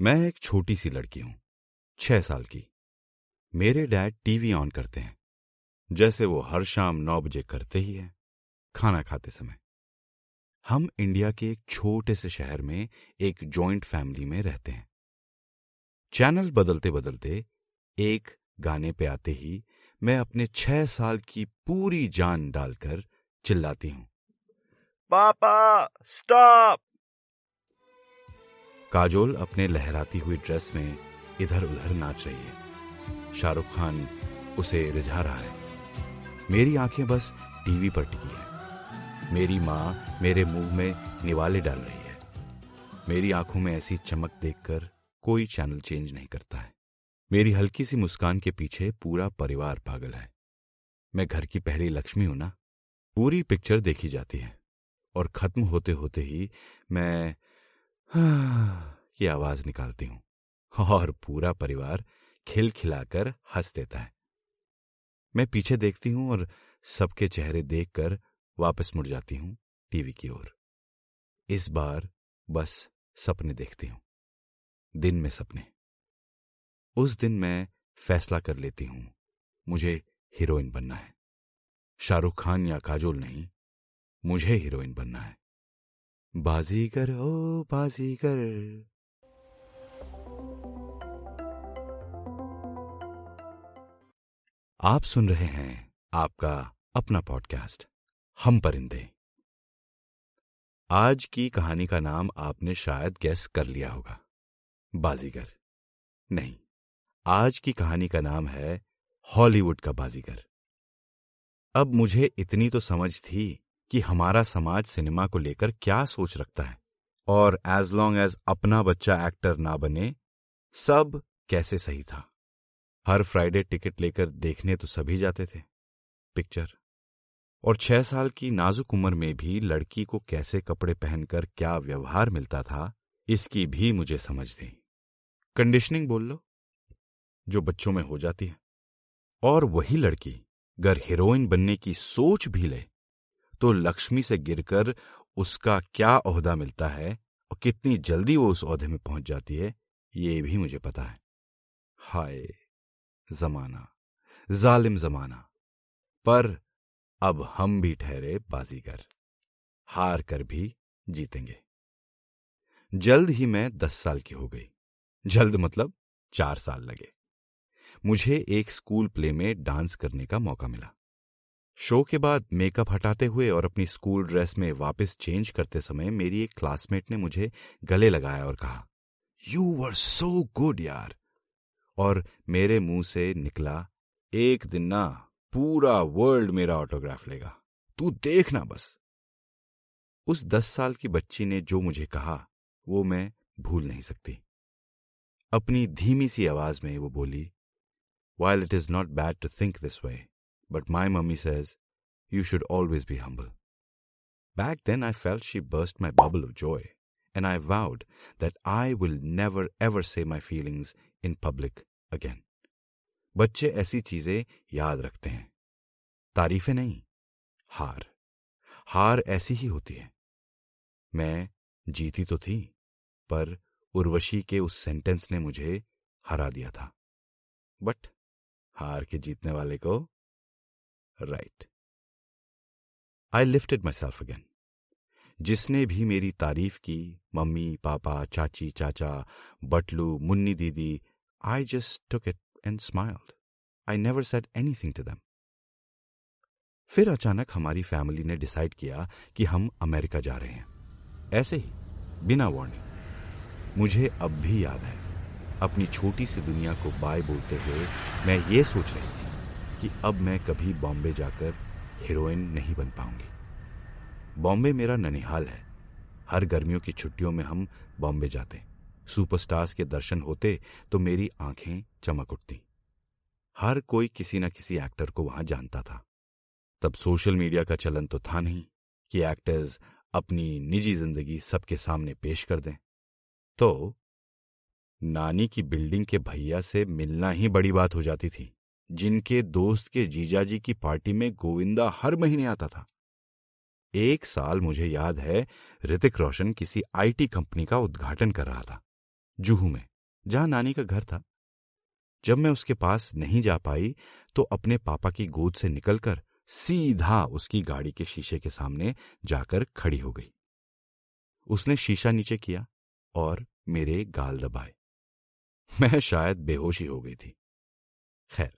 मैं एक छोटी सी लड़की हूँ, छह साल की। मेरे डैड टीवी ऑन करते हैं, जैसे वो हर शाम नौ बजे करते ही हैं, खाना खाते समय। हम इंडिया के एक छोटे से शहर में एक जॉइंट फैमिली में रहते हैं। चैनल बदलते बदलते एक गाने पे आते ही मैं अपने छह साल की पूरी जान डालकर चिल्लाती हूँ। पापा, स्टॉप! काजोल अपने लहराती हुई ड्रेस में इधर उधर नाच रही है। शाहरुख खान उसे रिझा रहा है। मेरी आँखें बस टीवी पर टिकी हैं। मेरी माँ मेरे मुँह में निवाले डाल रही है। मेरी आँखों में ऐसी चमक देखकर कोई चैनल चेंज नहीं करता है। मेरी हल्की सी मुस्कान के पीछे पूरा परिवार पागल है। मैं घर की पहली लक्ष्मी हूँ ना? पूरी पिक्चर देखी जाती है। और खत्म होते होते ही मैं की आवाज़ निकालती हूँ और पूरा परिवार खिलखिलाकर हंस देता है। मैं पीछे देखती हूँ और सबके चेहरे देखकर वापस मुड़ जाती हूँ टीवी की ओर। इस बार बस सपने देखती हूँ, दिन में सपने। उस दिन मैं फैसला कर लेती हूँ, मुझे हीरोइन बनना है। शाहरुख खान या काजोल नहीं, मुझे हीरोइन बनना है। बाजीगर ओ बाजीगर। आप सुन रहे हैं आपका अपना पॉडकास्ट हम परिंदे। आज की कहानी का नाम आपने शायद गैस कर लिया होगा। बाजीगर। नहीं, आज की कहानी का नाम है हॉलीवुड का बाजीगर। अब मुझे इतनी तो समझ थी कि हमारा समाज सिनेमा को लेकर क्या सोच रखता है और एज लॉन्ग एज अपना बच्चा एक्टर ना बने, सब कैसे सही था? हर फ्राइडे टिकट लेकर देखने तो सभी जाते थे पिक्चर और छह साल की नाजुक उम्र में भी लड़की को कैसे कपड़े पहनकर क्या व्यवहार मिलता था, इसकी भी मुझे समझ थी कंडीशनिंग बोल लो, जो बच्चों में हो जाती है। और वही लड़की, अगर हीरोइन बनने की सोच भी ले तो लक्ष्मी से गिरकर उसका क्या ओहदा मिलता है और कितनी जल्दी वो उस ओहदे में पहुँच जाती है, ये भी मुझे पता है। हाय, जमाना, जालिम जमाना। पर अब हम भी ठहरे बाजीगर, हार कर भी जीतेंगे। जल्द ही मैं दस साल की हो गई। जल्द मतलब चार साल लगे। मुझे एक स्कूल प्ले में डांस करने का मौका मिला। शो के बाद मेकअप हटाते हुए और अपनी स्कूल ड्रेस में वापस चेंज करते समय मेरी एक क्लासमेट ने मुझे गले लगाया और कहा यू वर सो गुड यार। और मेरे मुँह से निकला, एक दिन ना, पूरा वर्ल्ड मेरा ऑटोग्राफ लेगा। तू देखना बस। उस दस साल की बच्ची ने जो मुझे कहा, वो मैं भूल नहीं सकती। अपनी धीमी सी आवाज़ में वो बोली while it is not bad to think this way But my mummy says, you should always be humble. Back then, I felt she burst my bubble of joy, and I vowed that I will never ever say my feelings in public again. बच्चे ऐसी चीज़ें याद रखते हैं तारीफें नहीं हार हार ऐसी ही होती है मैं जीती तो थी पर उर्वशी के उस सेंटेंस ने मुझे हरा दिया था बट हार के जीतने वाले को right I lifted my self again जिसने भी मेरी तारीफ़ की, मम्मी, पापा, चाची, चाचा, बटलू, मुन्नी दीदी I just took it and smiled I never said anything to them फिर अचानक हमारी फैमिली ने डिसाइड किया कि हम अमेरिका जा रहे हैं। ऐसे ही, बिना वार्निंग मुझे अब भी याद है, अपनी छोटी सी दुनिया को बाय बोलते हुए मैं ये सोच रही कि अब मैं कभी बॉम्बे जाकर हीरोइन नहीं बन पाऊँगी। बॉम्बे मेरा ननिहाल है। हर गर्मियों की छुट्टियों में हम बॉम्बे जाते सुपरस्टार्स के दर्शन होते तो मेरी आँखें चमक उठती। हर कोई किसी न किसी एक्टर को वहाँ जानता था। तब सोशल मीडिया का चलन तो था नहीं कि एक्टर्स अपनी निजी ज़िंदगी सबके सामने पेश कर दें। तो नानी की बिल्डिंग के भैया से मिलना ही बड़ी बात हो जाती थी। जिनके दोस्त के जीजाजी की पार्टी में गोविंदा हर महीने आता था। एक साल मुझे याद है, ऋतिक रोशन किसी आईटी कंपनी का उद्घाटन कर रहा था, जुहू में, जहाँ नानी का घर था। जब मैं उसके पास नहीं जा पाई तो अपने पापा की गोद से निकलकर सीधा उसकी गाड़ी के शीशे के सामने जाकर खड़ी हो गई। उसने शीशा नीचे किया और मेरे गाल दबाए। मैं शायद बेहोशी हो गई थी। खैर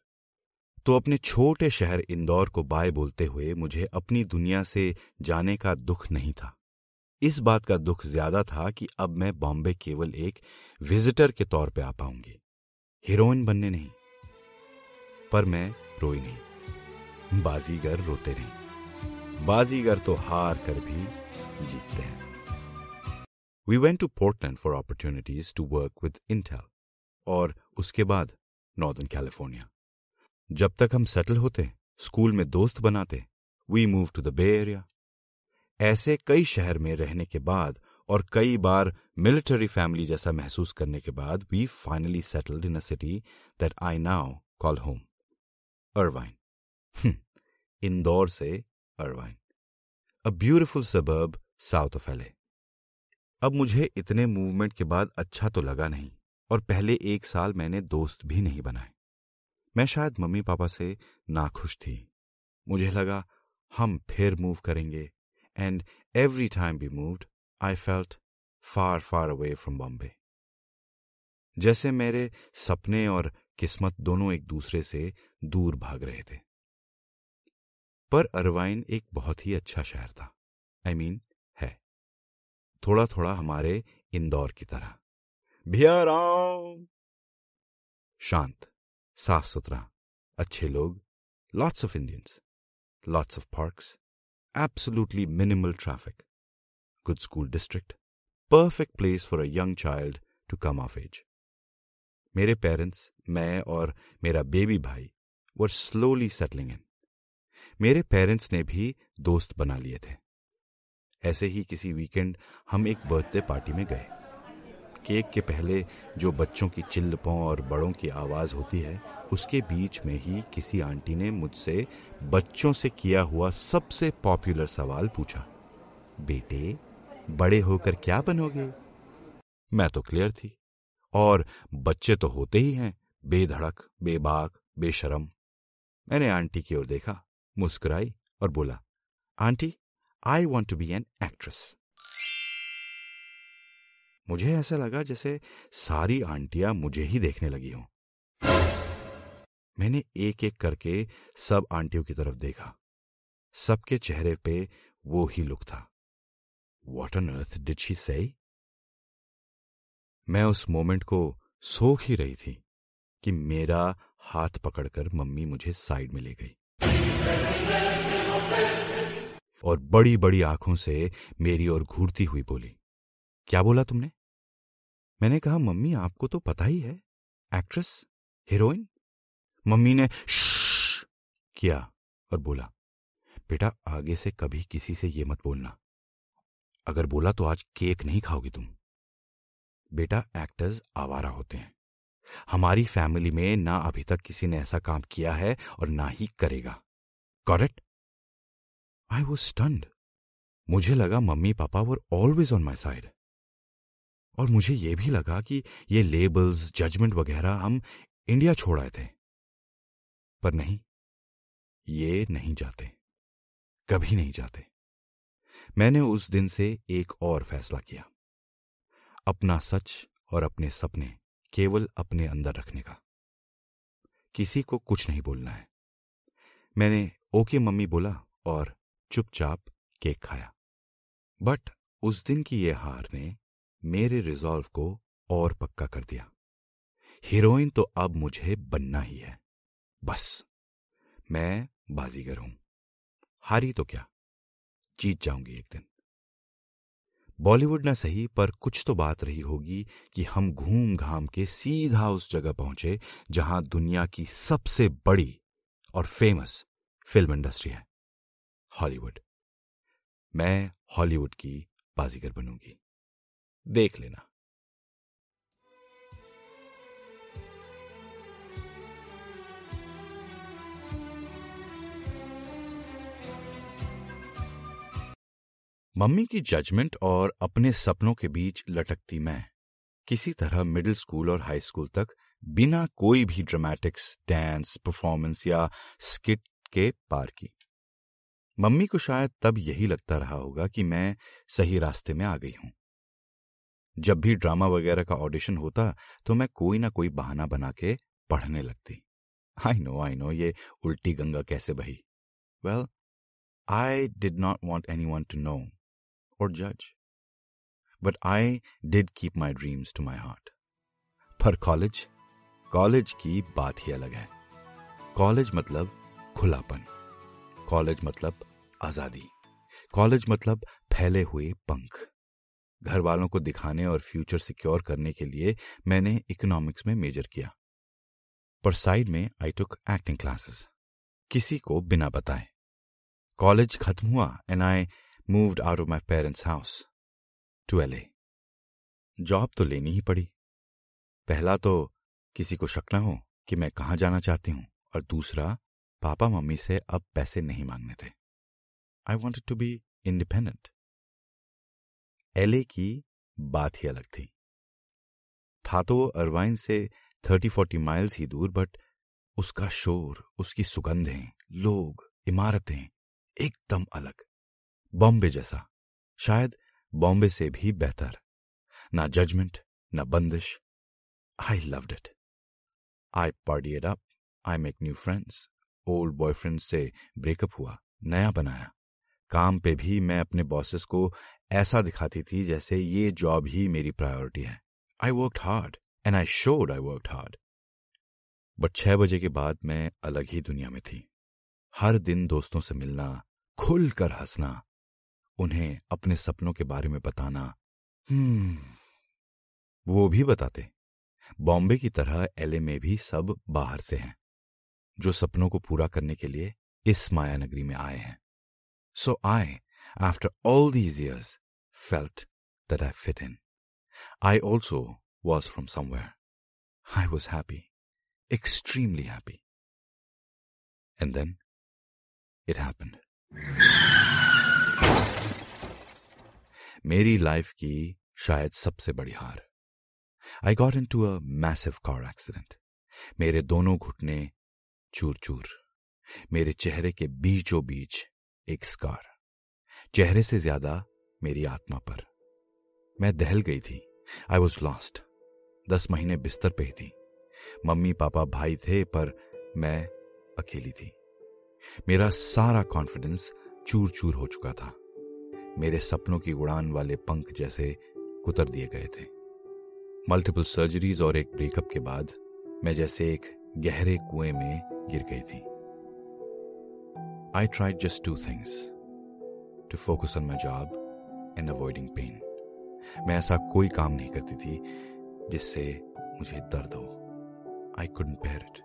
तो अपने छोटे शहर इंदौर को बाय बोलते हुए मुझे अपनी दुनिया से जाने का दुख नहीं था। इस बात का दुख ज़्यादा था कि अब मैं बॉम्बे केवल एक विजिटर के तौर पे आ पाऊँगी। हीरोइन बनने नहीं। पर मैं रोई नहीं। बाजीगर रोते नहीं। बाजीगर तो हार कर भी जीतते हैं। We went to Portland for opportunities to work with Intel और उसके बाद नॉर्दर्न कैलिफ़ोर्निया जब तक हम सेटल होते स्कूल में दोस्त बनाते we move to the bay area ऐसे कई शहर में रहने के बाद और कई बार मिलिट्री फैमिली जैसा महसूस करने के बाद we finally settled in a city that I now call home Irvine Indore से Irvine a beautiful suburb south of LA अब मुझे इतने मूवमेंट के बाद अच्छा तो लगा नहीं और पहले एक साल मैंने दोस्त भी नहीं बनाए। मैं शायद मम्मी पापा से नाखुश थी। मुझे लगा हम फिर मूव करेंगे. And every time we moved I felt far far away from Bombay जैसे मेरे सपने और किस्मत दोनों एक दूसरे से दूर भाग रहे थे। पर अरवाइन एक बहुत ही अच्छा शहर था। आई I मीन mean, है। थोड़ा थोड़ा हमारे इंदौर की तरह। भैया राम! शांत। साफ़ सुथरा अच्छे लोग lots of Indians lots of parks absolutely minimal traffic good school district perfect place for a young child to come of age मेरे पेरेंट्स मैं और मेरा बेबी भाई वर स्लोली सेटलिंग इन मेरे पेरेंट्स ने भी दोस्त बना लिए थे। ऐसे ही किसी वीकेंड हम एक बर्थडे पार्टी में गए। केक के पहले जो बच्चों की चिल्लपों और बड़ों की आवाज़ होती है, उसके बीच में ही किसी आंटी ने मुझसे बच्चों से किया हुआ सबसे पॉपुलर सवाल पूछा। बेटे, बड़े होकर क्या बनोगे? मैं तो क्लियर थी। और बच्चे तो होते ही हैं, बेधड़क, बेबाक, बेशरम। मैंने आंटी की ओर देखा, मुस्कुराई और बोला, aunty I want to be an actress मुझे ऐसा लगा जैसे सारी आंटियाँ मुझे ही देखने लगी हों। मैंने एक एक करके सब आंटियों की तरफ़ देखा। सबके चेहरे पे वो ही लुक था। What on earth did she say मैं उस मोमेंट को सोख ही रही थी कि मेरा हाथ पकड़कर मम्मी मुझे साइड में ले गई। और बड़ी बड़ी आँखों से मेरी ओर घूरती हुई बोली क्या बोला तुमने? मैंने कहा, मम्मी, आपको तो पता ही है, एक्ट्रेस, हीरोइन? मम्मी ने किया और बोला, बेटा, आगे से कभी किसी से ये मत बोलना। अगर बोला तो आज केक नहीं खाओगी तुम। बेटा, एक्टर्स आवारा होते हैं। हमारी फैमिली में ना अभी तक किसी ने ऐसा काम किया है और ना ही करेगा। करेक्ट आई वॉज़ स्टंड मुझे लगा, mummy, papa were always on my side और मुझे यह भी लगा कि ये लेबल्स जजमेंट वगैरह हम इंडिया छोड़ आए थे। पर नहीं, ये नहीं जाते। कभी नहीं जाते। मैंने उस दिन से एक और फैसला किया। अपना सच और अपने सपने केवल अपने अंदर रखने का। किसी को कुछ नहीं बोलना है। मैंने ओके मम्मी बोला और चुपचाप केक खाया। बट उस दिन की यह हार ने मेरे रिजॉल्व को और पक्का कर दिया। हीरोइन तो अब मुझे बनना ही है। बस, मैं बाजीगर हूँ। हारी तो क्या? जीत जाऊँगी एक दिन। बॉलीवुड ना सही, पर कुछ तो बात रही होगी कि हम घूम घाम के सीधा उस जगह पहुँचे जहाँ दुनिया की सबसे बड़ी और फ़ेमस फ़िल्म इंडस्ट्री है हॉलीवुड मैं हॉलीवुड की बाजीगर बनूँगी। देख लेना। मम्मी की जजमेंट और अपने सपनों के बीच लटकती मैं। किसी तरह मिडिल स्कूल और हाई स्कूल तक बिना कोई भी ड्रामेटिक्स डांस परफॉर्मेंस या स्किट के पार की। मम्मी को शायद तब यही लगता रहा होगा कि मैं सही रास्ते में आ गई हूँ। जब भी ड्रामा वगैरह का ऑडिशन होता तो मैं कोई ना कोई बहाना बना के पढ़ने लगती। आई नो आई नो, ये उल्टी गंगा कैसे बही? Well I did not want anyone to know or जज but I did keep my dreams to my heart पर कॉलेज कॉलेज की बात ही अलग है। कॉलेज मतलब खुलापन। कॉलेज मतलब आज़ादी। कॉलेज मतलब फैले हुए पंख। घर वालों को दिखाने और फ्यूचर सिक्योर करने के लिए मैंने इकोनॉमिक्स में मेजर किया। पर साइड में आई टुक एक्टिंग क्लासेस किसी को बिना बताए। कॉलेज खत्म हुआ and I moved out of my parents house to LA job तो लेनी ही पड़ी। पहला तो किसी को शक ना हो कि मैं कहाँ जाना चाहती हूँ और दूसरा, पापा मम्मी से अब पैसे नहीं मांगने थे। I wanted to be independent LA की बात ही अलग थी। था तो अरवाइन से थर्टी फोर्टी माइल्स ही दूर, बट उसका शोर, उसकी सुगंधें, लोग, इमारतें, एकदम अलग। बॉम्बे जैसा। शायद बॉम्बे से भी बेहतर। ना जजमेंट, ना बंदिश। I loved it I party it up I make new friends old boyfriend से ब्रेकअप हुआ, नया बनाया। काम पे भी मैं अपने बॉसेस को ऐसा दिखाती थी जैसे ये जॉब ही मेरी प्रायोरिटी है। I work hard and I showed I work hard but छह बजे के बाद मैं अलग ही दुनिया में थी। हर दिन दोस्तों से मिलना, खुलकर हंसना, उन्हें अपने सपनों के बारे में बताना हम्म वो भी बताते। बॉम्बे की तरह एलए में भी सब बाहर से हैं, जो सपनों को पूरा करने के लिए इस माया नगरी में आए हैं। So I after all these years felt that I fit in. I also was from somewhere. I was happy, extremely happy. And then it happened. मेरी लाइफ की शायद सबसे बड़ी हार I got into a massive car accident मेरे दोनों घुटने चूर चूर मेरे चेहरे के बीचों बीच एक स्कार। चेहरे से ज़्यादा मेरी आत्मा पर। मैं दहल गई थी। आई वॉज़ लॉस्ट दस महीने बिस्तर पे ही थी। मम्मी, पापा, भाई थे, पर मैं अकेली थी। मेरा सारा कॉन्फिडेंस चूर चूर हो चुका था। मेरे सपनों की उड़ान वाले पंख जैसे कुतर दिए गए थे। मल्टीपल सर्जरीज और एक ब्रेकअप के बाद मैं जैसे एक गहरे कुएँ में गिर गई थी। I tried just two things to focus on my job and avoiding pain मैं ऐसा कोई काम नहीं करती थी जिससे मुझे दर्द हो। आई कुडंट बेयर इट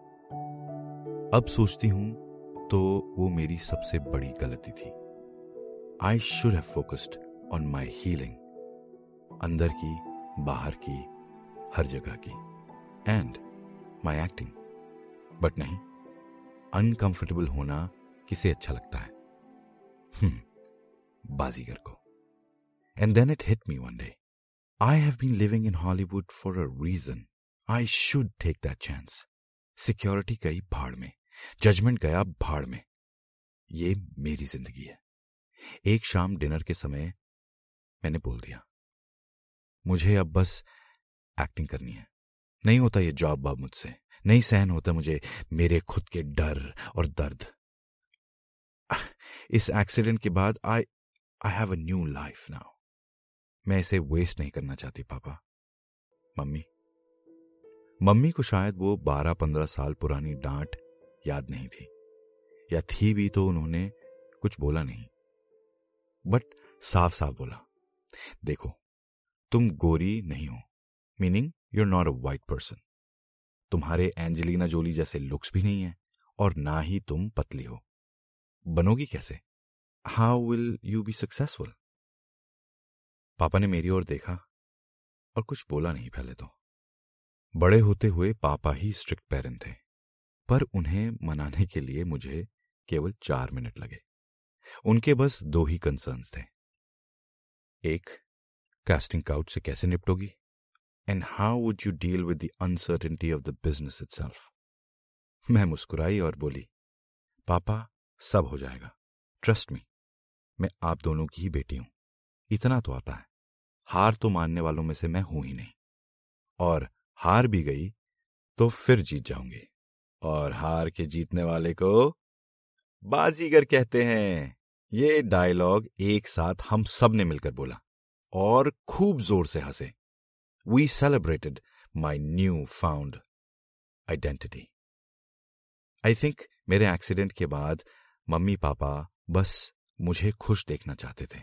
अब सोचती हूँ तो वो मेरी सबसे बड़ी गलती थी। I should have focused on my healing अंदर की, बाहर की, हर जगह की। एंड माई एक्टिंग बट नहीं अनकंफर्टेबल होना किसे अच्छा लगता है? हम्म, बाजीगर को। And then it hit me one day. I have been living in Hollywood for a reason. I should take that chance. Security गई भाड़ में। जजमेंट गया भाड़ में। ये मेरी ज़िंदगी है। एक शाम डिनर के समय मैंने बोल दिया मुझे अब बस एक्टिंग करनी है। नहीं होता ये जॉब बाब मुझसे। नहीं सहन होता मुझे मेरे खुद के डर और दर्द। इस एक्सीडेंट के बाद I I have a new life now मैं इसे वेस्ट नहीं करना चाहती, पापा। मम्मी। मम्मी को शायद वो बारह पंद्रह साल पुरानी डांट याद नहीं थी। या थी भी तो उन्होंने कुछ बोला नहीं। बट साफ़ साफ़ बोला, देखो, तुम गोरी नहीं हो meaning you are not a white person तुम्हारे एंजेलिना जोली जैसे लुक्स भी नहीं है और ना ही तुम पतली हो। बनोगी कैसे? How will you be successful पापा ने मेरी ओर देखा और कुछ बोला नहीं पहले तो। बड़े होते हुए पापा ही स्ट्रिक्ट पेरेंट थे, पर उन्हें मनाने के लिए मुझे केवल चार मिनट लगे। उनके बस दो ही कंसर्न्स थे। एक कास्टिंग काउट से कैसे निपटोगी? And how would you deal with the uncertainty of the business itself मैं मुस्कुराई और बोली, पापा सब हो जाएगा। ट्रस्ट मी मैं आप दोनों की ही बेटी हूँ। इतना तो आता है। हार तो मानने वालों में से मैं हूँ ही नहीं। और हार भी गई तो फिर जीत जाऊँगी। और हार के जीतने वाले को बाजीगर कहते हैं। ये डायलॉग एक साथ हम सबने मिलकर बोला और खूब ज़ोर से हंसे। We celebrated my new found identity I think मेरे एक्सीडेंट के बाद मम्मी पापा बस मुझे खुश देखना चाहते थे।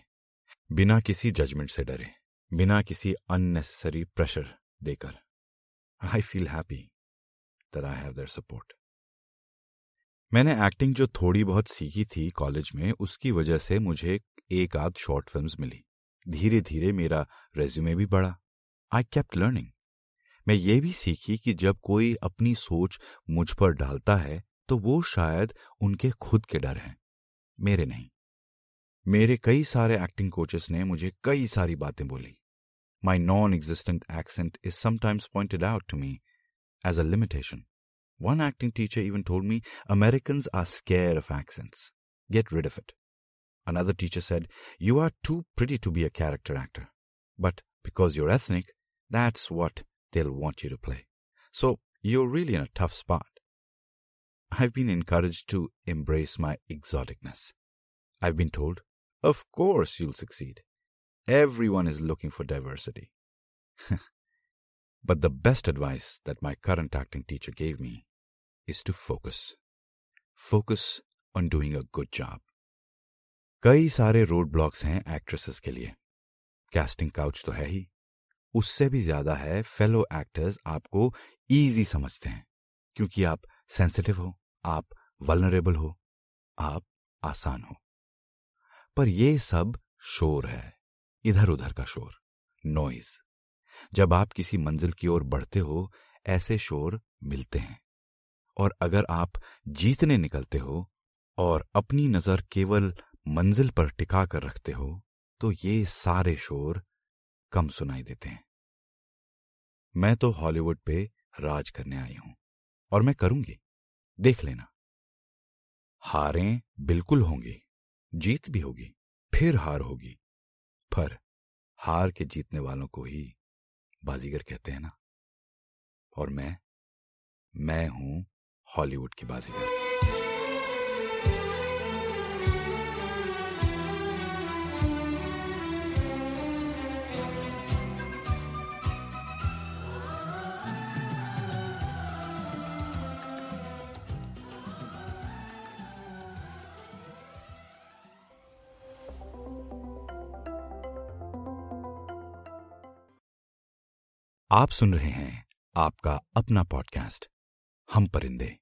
बिना किसी जजमेंट से डरे, बिना किसी अननेसेसरी प्रेशर देकर। I feel happy that I have their support मैंने एक्टिंग जो थोड़ी बहुत सीखी थी कॉलेज में, उसकी वजह से मुझे एक आध शॉर्ट फिल्म्स मिली। धीरे धीरे मेरा रेज्यूमे भी बढ़ा। आई केप्ट लर्निंग मैं ये भी सीखी कि जब कोई अपनी सोच मुझ पर डालता है तो वो शायद उनके खुद के डर हैं। मेरे नहीं। मेरे कई सारे एक्टिंग कोचेस ने मुझे कई सारी बातें बोली। My non existent accent is sometimes pointed out to me as a limitation one acting teacher even told me American are scare of accents get rid of it another teacher said you are too pretty to be a character actor but because you're ethnic that's what they want you to play so you're really in a tough spot I've been encouraged to embrace my exoticness. I've been told, of course you'll succeed. Everyone is looking for diversity. but the best advice that my current acting teacher gave me is to focus. Focus on doing a good job. कई सारे road blocks हैं actresses के लिए casting couch तो है ही उससे भी ज्यादा है फेलो एक्टर्स आपको इजी समझते हैं क्योंकि आप सेंसिटिव हो आप वलनरेबल हो, आप आसान हो। पर यह सब शोर है इधर उधर का शोर नॉइज़ जब आप किसी मंजिल की ओर बढ़ते हो, ऐसे शोर मिलते हैं। और अगर आप जीतने निकलते हो और अपनी नज़र केवल मंजिल पर टिका कर रखते हो तो ये सारे शोर कम सुनाई देते हैं। मैं तो हॉलीवुड पे राज करने आई हूँ, और मैं करूँगी। देख लेना। हारें बिल्कुल होंगी, जीत भी होगी, फिर हार होगी। पर हार के जीतने वालों को ही बाजीगर कहते हैं ना। और मैं मैं हूँ हॉलीवुड की बाजीगर। आप सुन रहे हैं आपका अपना पॉडकास्ट हम परिंदे।